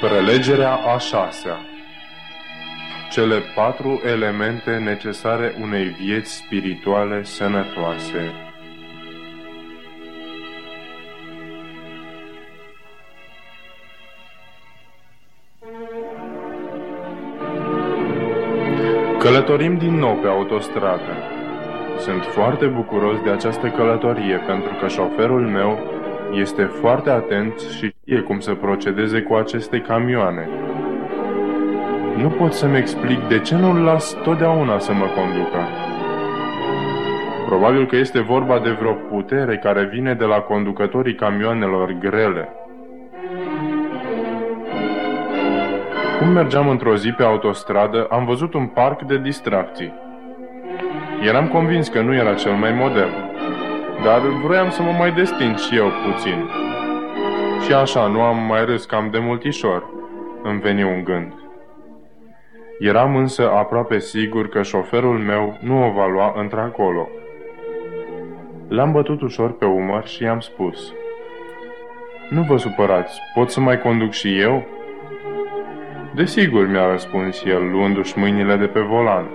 Prelegerea a șasea Cele patru elemente necesare unei vieți spirituale sănătoase. Călătorim din nou pe autostradă. Sunt foarte bucuros de această călătorie pentru că șoferul meu este foarte atent și știe cum să procedeze cu aceste camioane. Nu pot să-mi explic de ce nu-l las totdeauna să mă conducă. Probabil că este vorba de vreo putere care vine de la conducătorii camioanelor grele. Cum mergeam într-o zi pe autostradă, am văzut un parc de distracții. Eram convins că nu era cel mai modern, dar vroiam să mă mai destind și eu puțin. Și așa nu am mai râs cam de multișor, îmi veni un gând. Eram însă aproape sigur că șoferul meu nu o va lua într-acolo. L-am bătut ușor pe umăr și i-am spus. Nu vă supărați, pot să mai conduc și eu?" Desigur, mi-a răspuns el, luându-și mâinile de pe volan.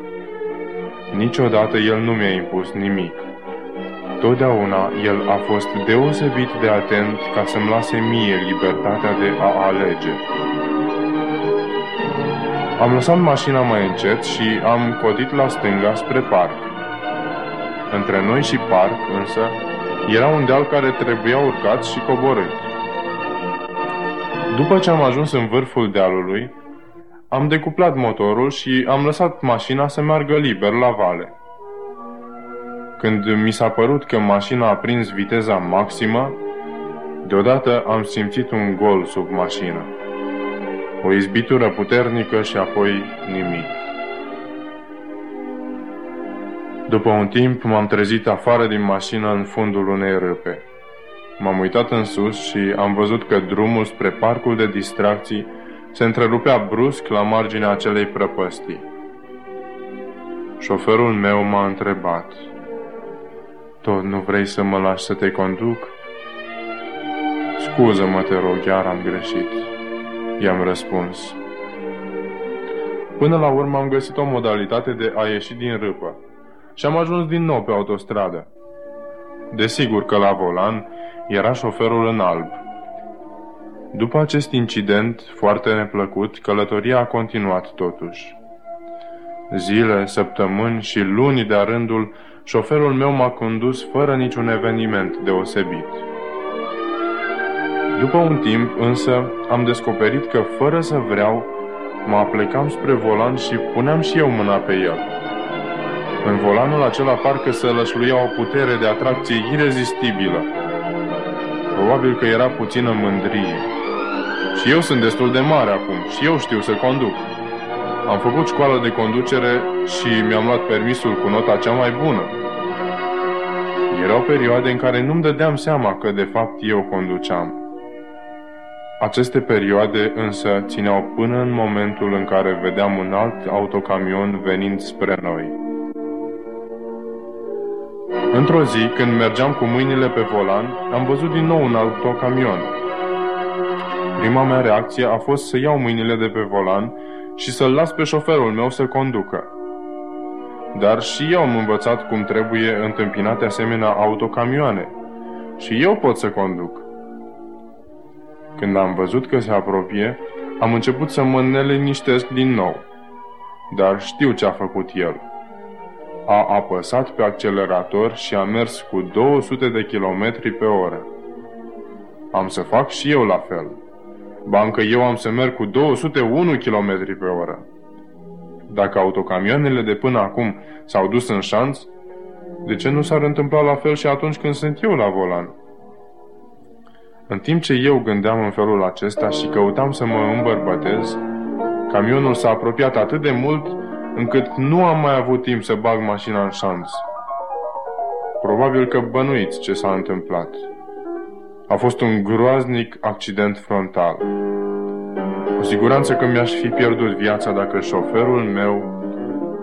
Niciodată el nu mi-a impus nimic. Totdeauna el a fost deosebit de atent ca să-mi lase mie libertatea de a alege. Am lăsat mașina mai încet și am codit la stânga spre parc. Între noi și parc, însă, era un deal care trebuia urcat și coborât. După ce am ajuns în vârful dealului, am decuplat motorul și am lăsat mașina să meargă liber la vale. Când mi s-a părut că mașina a prins viteza maximă, deodată am simțit un gol sub mașină. O izbitură puternică și apoi nimic. După un timp m-am trezit afară din mașină în fundul unei râpe. M-am uitat în sus și am văzut că drumul spre parcul de distracții se întrerupea brusc la marginea acelei prăpăstii. Șoferul meu m-a întrebat. Tot nu vrei să mă lași să te conduc? Scuză-mă, te rog, chiar am greșit. I-am răspuns. Până la urmă am găsit o modalitate de a ieși din râpă și am ajuns din nou pe autostradă. Desigur că la volan era șoferul în alb, după acest incident foarte neplăcut, călătoria a continuat totuși. Zile, săptămâni și luni de-a rândul, șoferul meu m-a condus fără niciun eveniment deosebit. După un timp, însă, am descoperit că, fără să vreau, mă aplecam spre volan și puneam și eu mâna pe el. În volanul acela parcă să lășluia o putere de atracție irezistibilă. Probabil că era puțină mândrie. Și eu sunt destul de mare acum și eu știu să conduc. Am făcut școală de conducere și mi-am luat permisul cu nota cea mai bună. Erau perioade în care nu-mi dădeam seama că de fapt eu conduceam. Aceste perioade însă țineau până în momentul în care vedeam un alt autocamion venind spre noi. Într-o zi, când mergeam cu mâinile pe volan, am văzut din nou un autocamion, Prima mea reacție a fost să iau mâinile de pe volan și să-l las pe șoferul meu să conducă. Dar și eu am învățat cum trebuie întâmpinate asemenea autocamioane. Și eu pot să conduc. Când am văzut că se apropie, am început să mă neliniștesc din nou. Dar știu ce a făcut el. A apăsat pe accelerator și a mers cu 200 de kilometri pe oră. Am să fac și eu la fel. Bancă eu am să merg cu 201 km pe oră. Dacă autocamioanele de până acum s-au dus în șanț, de ce nu s-ar întâmpla la fel și atunci când sunt eu la volan? În timp ce eu gândeam în felul acesta și căutam să mă îmbărbătez, camionul s-a apropiat atât de mult încât nu am mai avut timp să bag mașina în șanț. Probabil că bănuiți ce s-a întâmplat. A fost un groaznic accident frontal. Cu siguranță că mi-aș fi pierdut viața dacă șoferul meu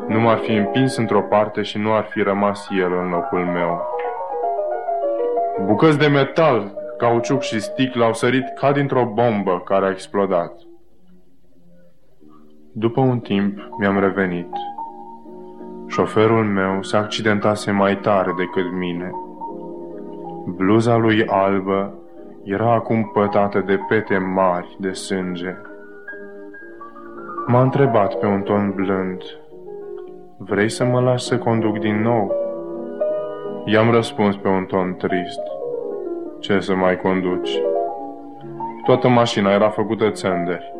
nu m-ar fi împins într-o parte și nu ar fi rămas el în locul meu. Bucăți de metal, cauciuc și sticlă au sărit ca dintr-o bombă care a explodat. După un timp mi-am revenit. Șoferul meu se accidentase mai tare decât mine. Bluza lui albă era acum pătată de pete mari de sânge. M-a întrebat pe un ton blând, Vrei să mă lași să conduc din nou? I-am răspuns pe un ton trist, Ce să mai conduci? Toată mașina era făcută țânderi.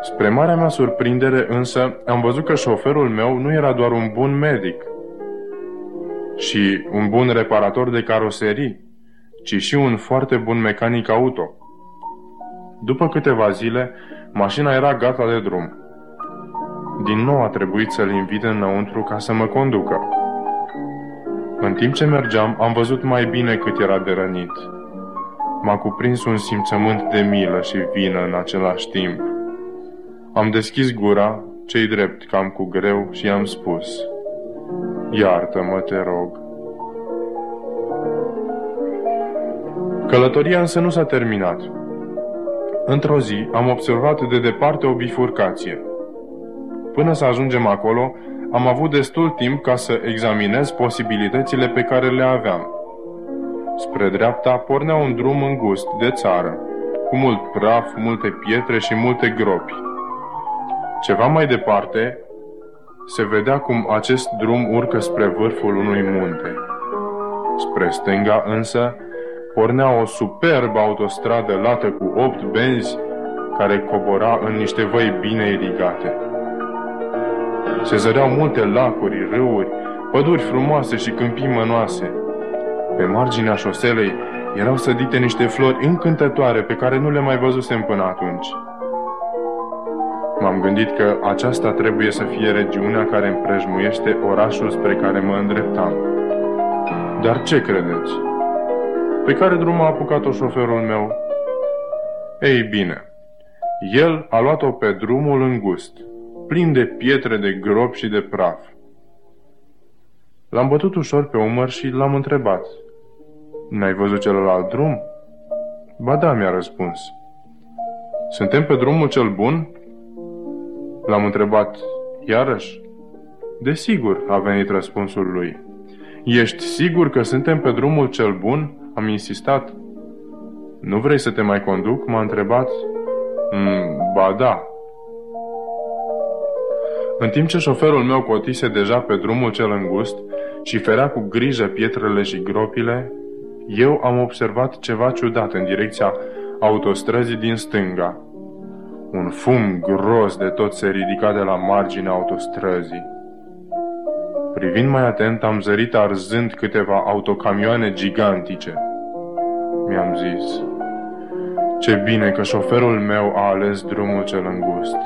Spre marea mea surprindere însă, am văzut că șoferul meu nu era doar un bun medic și un bun reparator de caroserii, ci și un foarte bun mecanic auto. După câteva zile, mașina era gata de drum. Din nou a trebuit să-l invit înăuntru ca să mă conducă. În timp ce mergeam, am văzut mai bine cât era de rănit. M-a cuprins un simțământ de milă și vină în același timp. Am deschis gura, cei drept cam cu greu, și i-am spus Iartă-mă, te rog. Călătoria însă nu s-a terminat. Într-o zi am observat de departe o bifurcație. Până să ajungem acolo, am avut destul timp ca să examinez posibilitățile pe care le aveam. Spre dreapta pornea un drum îngust de țară, cu mult praf, multe pietre și multe gropi. Ceva mai departe, se vedea cum acest drum urcă spre vârful unui munte. Spre stânga însă pornea o superbă autostradă lată cu opt benzi care cobora în niște văi bine irigate. Se zăreau multe lacuri, râuri, păduri frumoase și câmpii mănoase. Pe marginea șoselei erau sădite niște flori încântătoare pe care nu le mai văzusem până atunci. M-am gândit că aceasta trebuie să fie regiunea care împrejmuiește orașul spre care mă îndreptam. Dar ce credeți? Pe care drum a apucat-o șoferul meu? Ei bine, el a luat-o pe drumul îngust, plin de pietre, de gropi și de praf. L-am bătut ușor pe umăr și l-am întrebat. N-ai văzut celălalt drum? Ba da, mi-a răspuns. Suntem pe drumul cel bun? L-am întrebat iarăși. Desigur, a venit răspunsul lui. Ești sigur că suntem pe drumul cel bun? Am insistat. Nu vrei să te mai conduc? M-a întrebat. Mm, ba da. În timp ce șoferul meu cotise deja pe drumul cel îngust și ferea cu grijă pietrele și gropile, eu am observat ceva ciudat în direcția autostrăzii din stânga. Un fum gros de tot se ridica de la marginea autostrăzii. Privind mai atent, am zărit arzând câteva autocamioane gigantice. Mi-am zis, ce bine că șoferul meu a ales drumul cel îngust.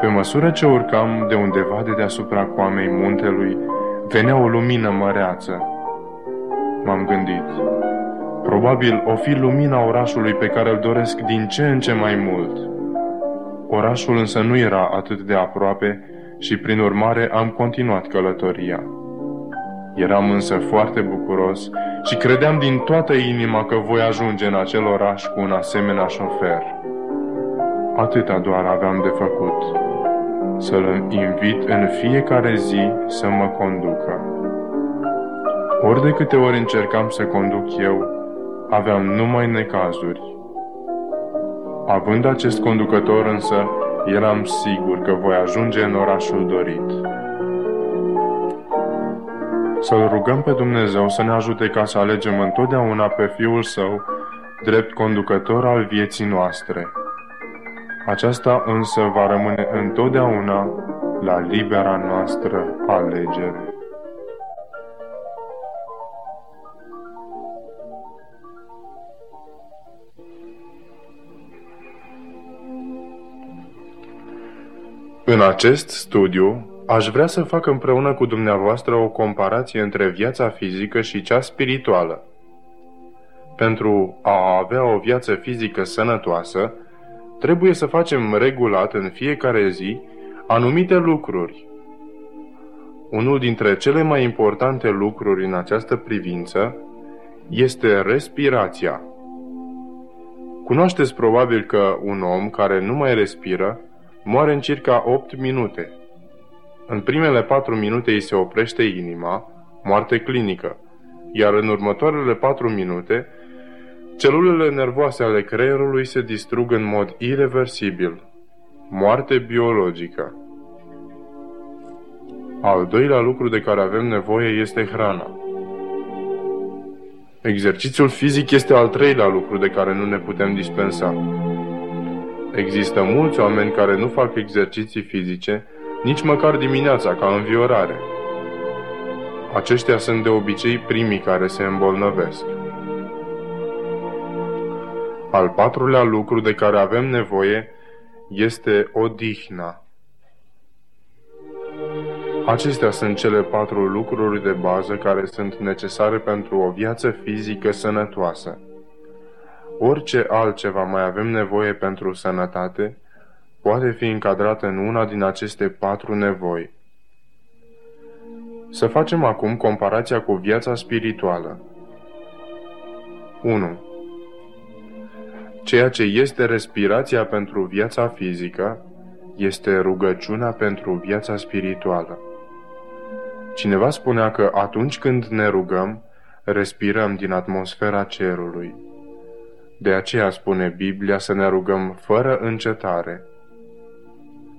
Pe măsură ce urcam de undeva de deasupra coamei muntelui, venea o lumină măreață. M-am gândit, Probabil o fi lumina orașului pe care îl doresc din ce în ce mai mult. Orașul însă nu era atât de aproape și prin urmare am continuat călătoria. Eram însă foarte bucuros și credeam din toată inima că voi ajunge în acel oraș cu un asemenea șofer. Atâta doar aveam de făcut. Să-l invit în fiecare zi să mă conducă. Ori de câte ori încercam să conduc eu, aveam numai necazuri. Având acest conducător însă, eram sigur că voi ajunge în orașul dorit. Să-L rugăm pe Dumnezeu să ne ajute ca să alegem întotdeauna pe Fiul Său drept conducător al vieții noastre. Aceasta însă va rămâne întotdeauna la libera noastră alegere. În acest studiu, aș vrea să fac împreună cu dumneavoastră o comparație între viața fizică și cea spirituală. Pentru a avea o viață fizică sănătoasă, trebuie să facem regulat în fiecare zi anumite lucruri. Unul dintre cele mai importante lucruri în această privință este respirația. Cunoașteți probabil că un om care nu mai respiră moare în circa 8 minute. În primele 4 minute îi se oprește inima, moarte clinică, iar în următoarele 4 minute celulele nervoase ale creierului se distrug în mod irreversibil. Moarte biologică. Al doilea lucru de care avem nevoie este hrana. Exercițiul fizic este al treilea lucru de care nu ne putem dispensa. Există mulți oameni care nu fac exerciții fizice nici măcar dimineața ca înviorare. Aceștia sunt de obicei primii care se îmbolnăvesc. Al patrulea lucru de care avem nevoie este odihna. Acestea sunt cele patru lucruri de bază care sunt necesare pentru o viață fizică sănătoasă. Orice altceva mai avem nevoie pentru sănătate, poate fi încadrată în una din aceste patru nevoi. Să facem acum comparația cu viața spirituală. 1. Ceea ce este respirația pentru viața fizică este rugăciunea pentru viața spirituală. Cineva spunea că atunci când ne rugăm, respirăm din atmosfera cerului. De aceea spune Biblia să ne rugăm fără încetare.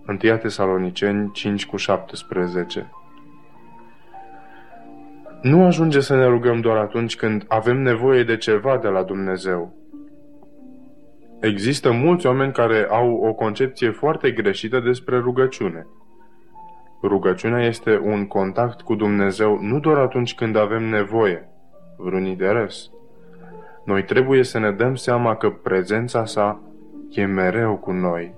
1 Tesaloniceni 5 cu 17 Nu ajunge să ne rugăm doar atunci când avem nevoie de ceva de la Dumnezeu. Există mulți oameni care au o concepție foarte greșită despre rugăciune – Rugăciunea este un contact cu Dumnezeu nu doar atunci când avem nevoie, vreun interes. Noi trebuie să ne dăm seama că prezența sa e mereu cu noi.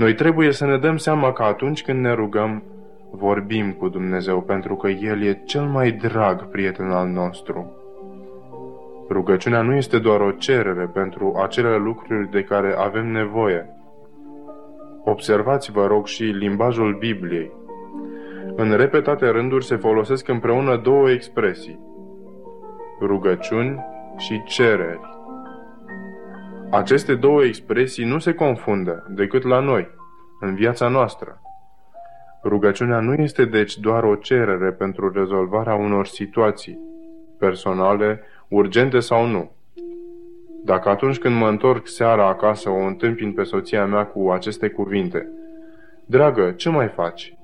Noi trebuie să ne dăm seama că atunci când ne rugăm, vorbim cu Dumnezeu pentru că El e cel mai drag prieten al nostru. Rugăciunea nu este doar o cerere pentru acele lucruri de care avem nevoie. Observați, vă rog, și limbajul Bibliei. În repetate rânduri se folosesc împreună două expresii, rugăciuni și cereri. Aceste două expresii nu se confundă decât la noi, în viața noastră. Rugăciunea nu este deci doar o cerere pentru rezolvarea unor situații, personale, urgente sau nu. Dacă atunci când mă întorc seara acasă o întâmpin pe soția mea cu aceste cuvinte, Dragă, ce mai faci?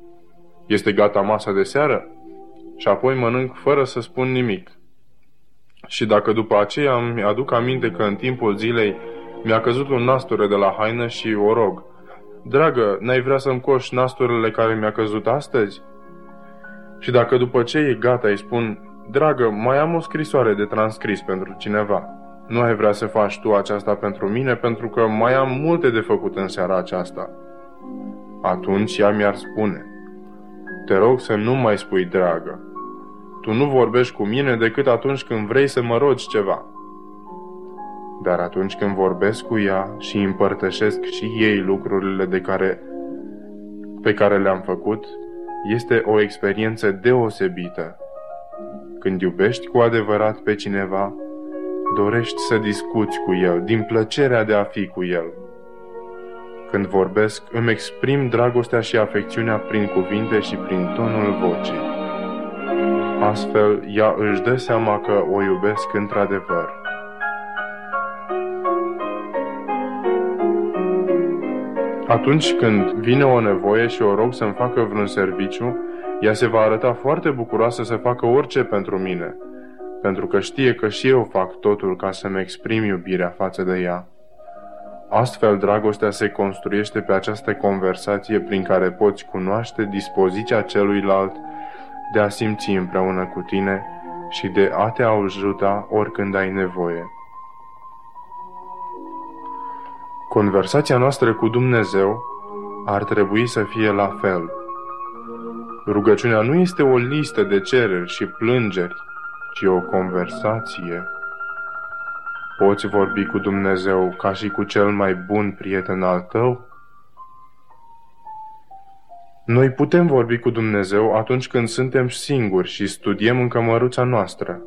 Este gata masa de seară? Și apoi mănânc fără să spun nimic. Și dacă după aceea îmi aduc aminte că în timpul zilei mi-a căzut un nasture de la haină și o rog, Dragă, n-ai vrea să-mi coși nasturele care mi-a căzut astăzi? Și dacă după ce e gata îi spun, Dragă, mai am o scrisoare de transcris pentru cineva. Nu ai vrea să faci tu aceasta pentru mine pentru că mai am multe de făcut în seara aceasta. Atunci ea mi-ar spune, te rog să nu mai spui dragă. Tu nu vorbești cu mine decât atunci când vrei să mă rogi ceva. Dar atunci când vorbesc cu ea și împărtășesc și ei lucrurile de care, pe care le-am făcut, este o experiență deosebită. Când iubești cu adevărat pe cineva, dorești să discuți cu el, din plăcerea de a fi cu el. Când vorbesc, îmi exprim dragostea și afecțiunea prin cuvinte și prin tonul vocii. Astfel, ea își dă seama că o iubesc într-adevăr. Atunci când vine o nevoie și o rog să-mi facă vreun serviciu, ea se va arăta foarte bucuroasă să facă orice pentru mine, pentru că știe că și eu fac totul ca să-mi exprim iubirea față de ea. Astfel, dragostea se construiește pe această conversație prin care poți cunoaște dispoziția celuilalt de a simți împreună cu tine și de a te ajuta oricând ai nevoie. Conversația noastră cu Dumnezeu ar trebui să fie la fel. Rugăciunea nu este o listă de cereri și plângeri, ci o conversație. Poți vorbi cu Dumnezeu ca și cu cel mai bun prieten al tău? Noi putem vorbi cu Dumnezeu atunci când suntem singuri și studiem în cămăruța noastră.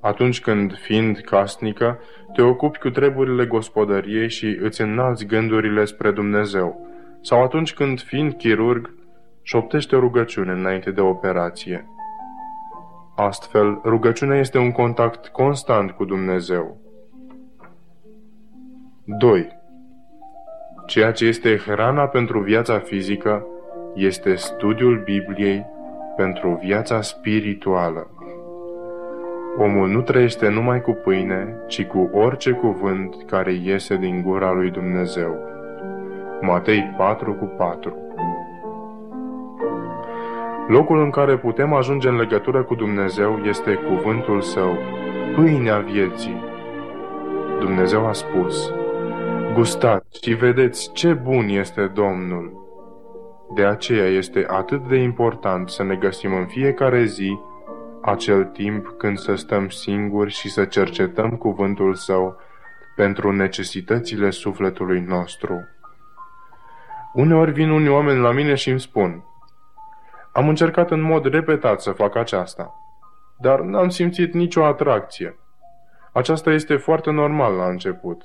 Atunci când, fiind casnică, te ocupi cu treburile gospodăriei și îți înalți gândurile spre Dumnezeu, sau atunci când, fiind chirurg, șoptește o rugăciune înainte de operație. Astfel, rugăciunea este un contact constant cu Dumnezeu. 2. Ceea ce este hrana pentru viața fizică este studiul Bibliei pentru viața spirituală. Omul nu trăiește numai cu pâine, ci cu orice cuvânt care iese din gura lui Dumnezeu. Matei 4 cu 4 Locul în care putem ajunge în legătură cu Dumnezeu este cuvântul Său, pâinea vieții. Dumnezeu a spus, Gustați și vedeți ce bun este Domnul. De aceea este atât de important să ne găsim în fiecare zi acel timp când să stăm singuri și să cercetăm cuvântul Său pentru necesitățile sufletului nostru. Uneori vin unii oameni la mine și îmi spun, am încercat în mod repetat să fac aceasta, dar n-am simțit nicio atracție. Aceasta este foarte normal la început.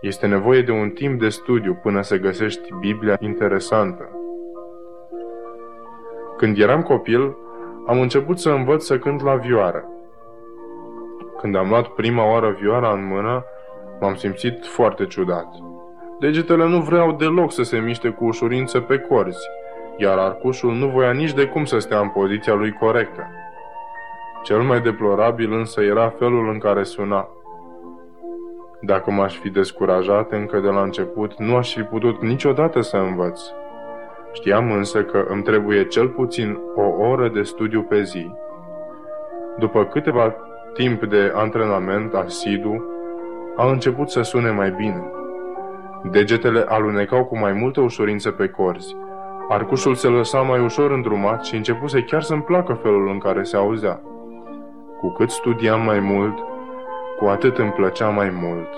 Este nevoie de un timp de studiu până să găsești Biblia interesantă. Când eram copil, am început să învăț să cânt la vioară. Când am luat prima oară vioara în mână, m-am simțit foarte ciudat. Degetele nu vreau deloc să se miște cu ușurință pe corzi, iar arcușul nu voia nici de cum să stea în poziția lui corectă. Cel mai deplorabil însă era felul în care suna. Dacă m-aș fi descurajat încă de la început, nu aș fi putut niciodată să învăț. Știam însă că îmi trebuie cel puțin o oră de studiu pe zi. După câteva timp de antrenament asidu, a început să sune mai bine. Degetele alunecau cu mai multă ușurință pe corzi. Arcușul se lăsa mai ușor îndrumat și începuse chiar să-mi placă felul în care se auzea. Cu cât studiam mai mult, cu atât îmi plăcea mai mult.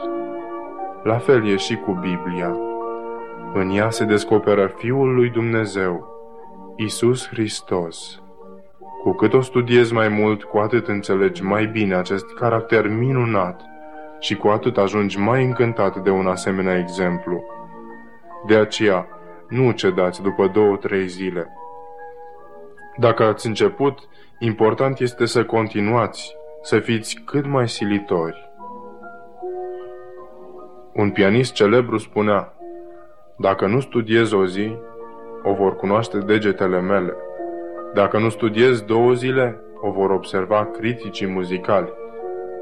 La fel e și cu Biblia. În ea se descoperă Fiul lui Dumnezeu, Isus Hristos. Cu cât o studiezi mai mult, cu atât înțelegi mai bine acest caracter minunat și cu atât ajungi mai încântat de un asemenea exemplu. De aceea, nu cedați după două-trei zile. Dacă ați început, important este să continuați, să fiți cât mai silitori. Un pianist celebru spunea, dacă nu studiez o zi, o vor cunoaște degetele mele. Dacă nu studiez două zile, o vor observa criticii muzicali.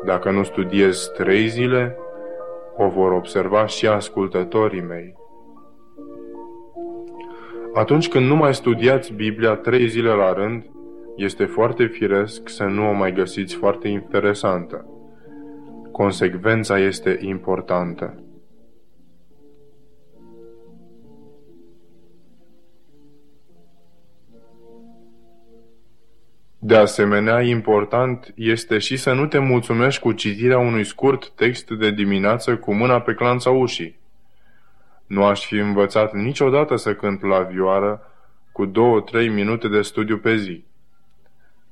Dacă nu studiez trei zile, o vor observa și ascultătorii mei. Atunci când nu mai studiați Biblia trei zile la rând, este foarte firesc să nu o mai găsiți foarte interesantă. Consecvența este importantă. De asemenea, important este și să nu te mulțumești cu citirea unui scurt text de dimineață cu mâna pe clanța ușii. Nu aș fi învățat niciodată să cânt la vioară cu două-trei minute de studiu pe zi.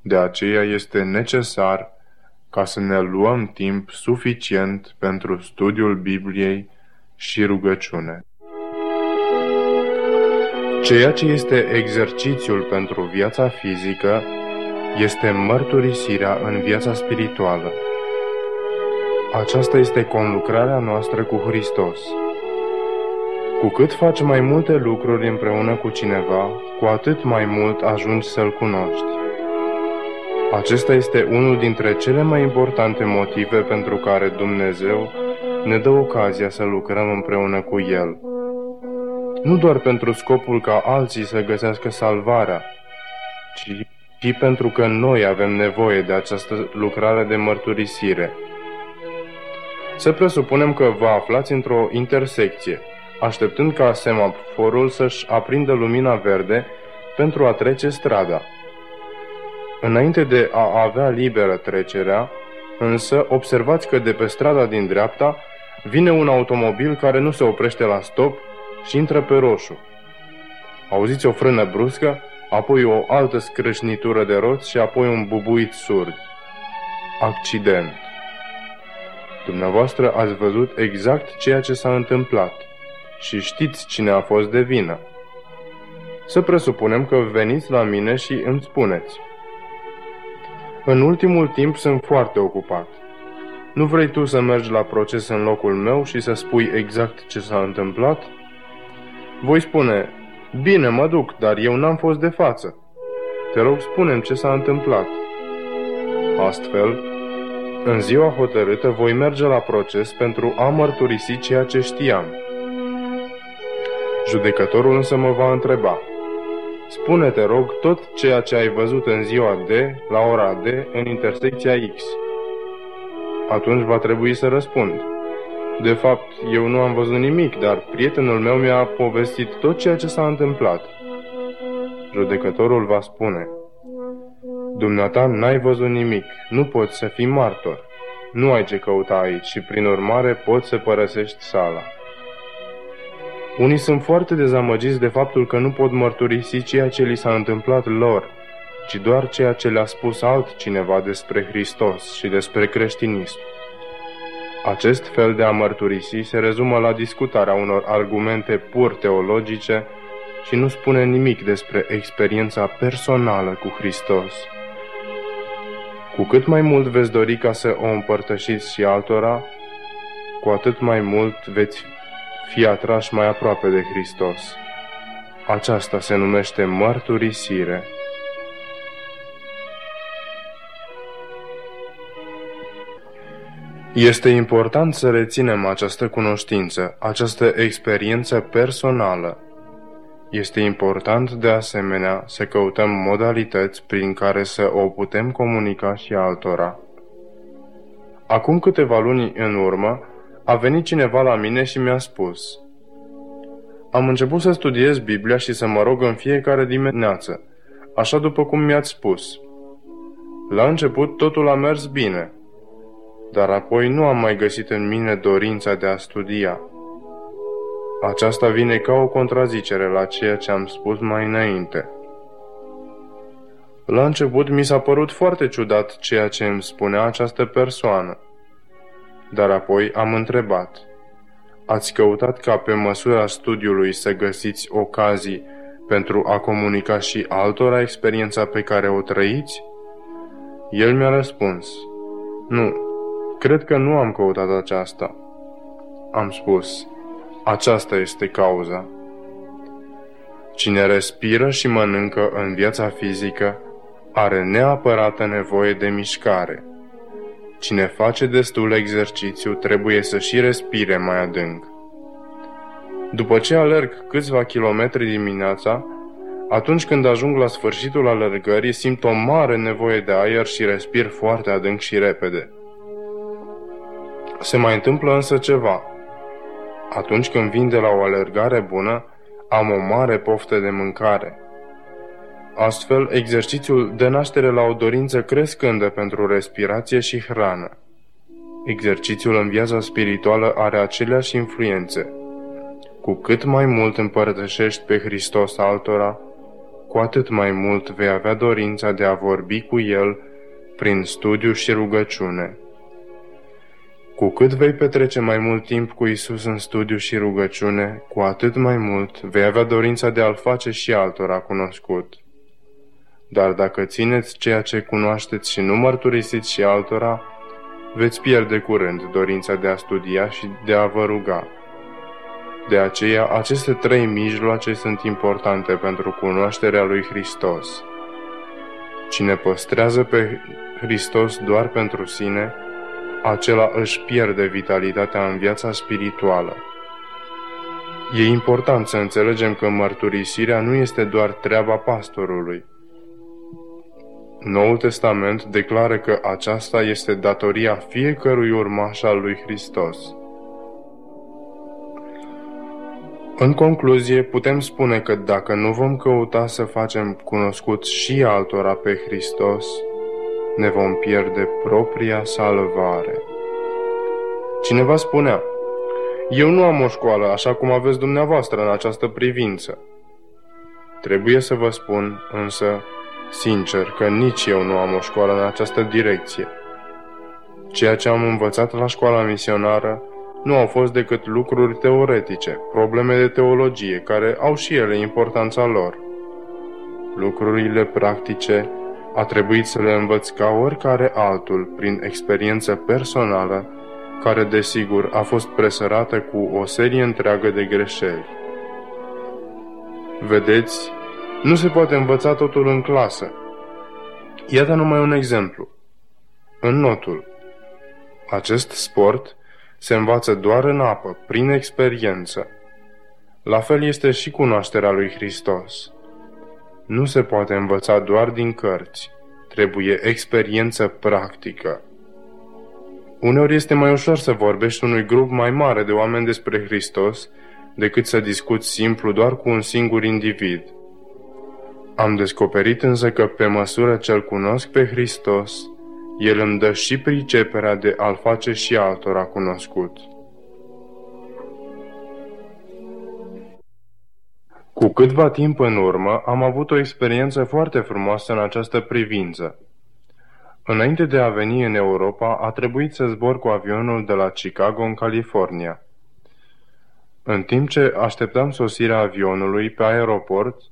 De aceea este necesar ca să ne luăm timp suficient pentru studiul Bibliei și rugăciune. Ceea ce este exercițiul pentru viața fizică este mărturisirea în viața spirituală. Aceasta este conlucrarea noastră cu Hristos. Cu cât faci mai multe lucruri împreună cu cineva, cu atât mai mult ajungi să-L cunoști. Acesta este unul dintre cele mai importante motive pentru care Dumnezeu ne dă ocazia să lucrăm împreună cu El. Nu doar pentru scopul ca alții să găsească salvarea, ci și pentru că noi avem nevoie de această lucrare de mărturisire. Să presupunem că vă aflați într-o intersecție, așteptând ca semaforul să-și aprindă lumina verde pentru a trece strada. Înainte de a avea liberă trecerea, însă observați că de pe strada din dreapta vine un automobil care nu se oprește la stop și intră pe roșu. Auziți o frână bruscă apoi o altă scrâșnitură de roți și apoi un bubuit surd. accident. Dumneavoastră ați văzut exact ceea ce s-a întâmplat și știți cine a fost de vină. Să presupunem că veniți la mine și îmi spuneți. În ultimul timp sunt foarte ocupat. Nu vrei tu să mergi la proces în locul meu și să spui exact ce s-a întâmplat? Voi spune, bine, mă duc, dar eu n-am fost de față. Te rog, spunem ce s-a întâmplat. Astfel, în ziua hotărâtă voi merge la proces pentru a mărturisi ceea ce știam. Judecătorul însă mă va întreba, Spune, te rog, tot ceea ce ai văzut în ziua D, la ora D, în intersecția X. Atunci va trebui să răspund. De fapt, eu nu am văzut nimic, dar prietenul meu mi-a povestit tot ceea ce s-a întâmplat. Judecătorul va spune, Dumneata n-ai văzut nimic, nu poți să fii martor. Nu ai ce căuta aici și, prin urmare, poți să părăsești sala. Unii sunt foarte dezamăgiți de faptul că nu pot mărturisi ceea ce li s-a întâmplat lor, ci doar ceea ce le-a spus altcineva despre Hristos și despre creștinism. Acest fel de a mărturisi se rezumă la discutarea unor argumente pur teologice și nu spune nimic despre experiența personală cu Hristos. Cu cât mai mult veți dori ca să o împărtășiți și altora, cu atât mai mult veți fi atrași mai aproape de Hristos. Aceasta se numește mărturisire. Este important să reținem această cunoștință, această experiență personală. Este important de asemenea să căutăm modalități prin care să o putem comunica și altora. Acum câteva luni în urmă, a venit cineva la mine și mi-a spus Am început să studiez Biblia și să mă rog în fiecare dimineață, așa după cum mi-ați spus. La început totul a mers bine, dar apoi nu am mai găsit în mine dorința de a studia. Aceasta vine ca o contrazicere la ceea ce am spus mai înainte. La început mi s-a părut foarte ciudat ceea ce îmi spunea această persoană. Dar apoi am întrebat, ați căutat ca pe măsura studiului să găsiți ocazii pentru a comunica și altora experiența pe care o trăiți? El mi-a răspuns, nu, cred că nu am căutat aceasta. Am spus, aceasta este cauza. Cine respiră și mănâncă în viața fizică are neapărată nevoie de mișcare – Cine face destul exercițiu trebuie să și respire mai adânc. După ce alerg câțiva kilometri dimineața, atunci când ajung la sfârșitul alergării, simt o mare nevoie de aer și respir foarte adânc și repede. Se mai întâmplă însă ceva. Atunci când vin de la o alergare bună, am o mare poftă de mâncare – Astfel, exercițiul dă naștere la o dorință crescândă pentru respirație și hrană. Exercițiul în viața spirituală are aceleași influențe. Cu cât mai mult împărtășești pe Hristos altora, cu atât mai mult vei avea dorința de a vorbi cu El prin studiu și rugăciune. Cu cât vei petrece mai mult timp cu Isus în studiu și rugăciune, cu atât mai mult vei avea dorința de a-L face și altora cunoscut. Dar dacă țineți ceea ce cunoașteți și nu mărturisiți și altora, veți pierde curând dorința de a studia și de a vă ruga. De aceea, aceste trei mijloace sunt importante pentru cunoașterea lui Hristos. Cine păstrează pe Hristos doar pentru sine, acela își pierde vitalitatea în viața spirituală. E important să înțelegem că mărturisirea nu este doar treaba pastorului, Noul Testament declară că aceasta este datoria fiecărui urmaș al lui Hristos. În concluzie, putem spune că dacă nu vom căuta să facem cunoscut și altora pe Hristos, ne vom pierde propria salvare. Cineva spunea, eu nu am o școală așa cum aveți dumneavoastră în această privință. Trebuie să vă spun, însă, Sincer că nici eu nu am o școală în această direcție. Ceea ce am învățat la școala misionară nu au fost decât lucruri teoretice, probleme de teologie, care au și ele importanța lor. Lucrurile practice a trebuit să le învăț ca oricare altul, prin experiență personală, care desigur a fost presărată cu o serie întreagă de greșeli. Vedeți, nu se poate învăța totul în clasă. Iată numai un exemplu. În notul. Acest sport se învață doar în apă, prin experiență. La fel este și cunoașterea lui Hristos. Nu se poate învăța doar din cărți. Trebuie experiență practică. Uneori este mai ușor să vorbești unui grup mai mare de oameni despre Hristos decât să discuți simplu doar cu un singur individ. Am descoperit însă că pe măsură ce îl cunosc pe Hristos, El îmi dă și priceperea de a-L face și altora cunoscut. Cu câtva timp în urmă am avut o experiență foarte frumoasă în această privință. Înainte de a veni în Europa, a trebuit să zbor cu avionul de la Chicago în California. În timp ce așteptam sosirea avionului pe aeroport,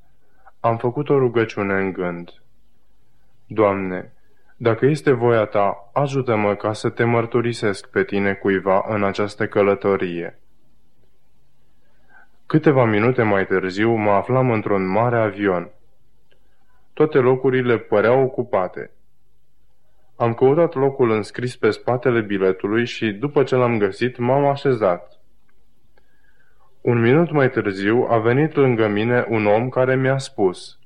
am făcut o rugăciune în gând. Doamne, dacă este voia Ta, ajută-mă ca să te mărturisesc pe Tine cuiva în această călătorie. Câteva minute mai târziu mă aflam într-un mare avion. Toate locurile păreau ocupate. Am căutat locul înscris pe spatele biletului și, după ce l-am găsit, m-am așezat. Un minut mai târziu a venit lângă mine un om care mi-a spus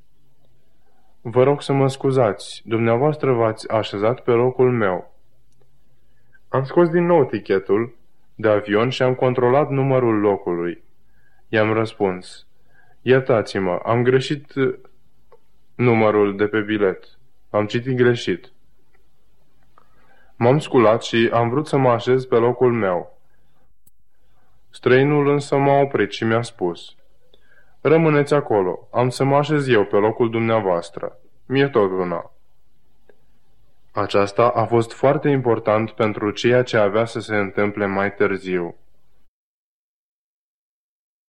Vă rog să mă scuzați, dumneavoastră v-ați așezat pe locul meu. Am scos din nou tichetul de avion și am controlat numărul locului. I-am răspuns Iertați-mă, am greșit numărul de pe bilet. Am citit greșit. M-am sculat și am vrut să mă așez pe locul meu. Străinul însă m-a oprit și mi-a spus Rămâneți acolo, am să mă așez eu pe locul dumneavoastră. Mie tot una. Aceasta a fost foarte important pentru ceea ce avea să se întâmple mai târziu.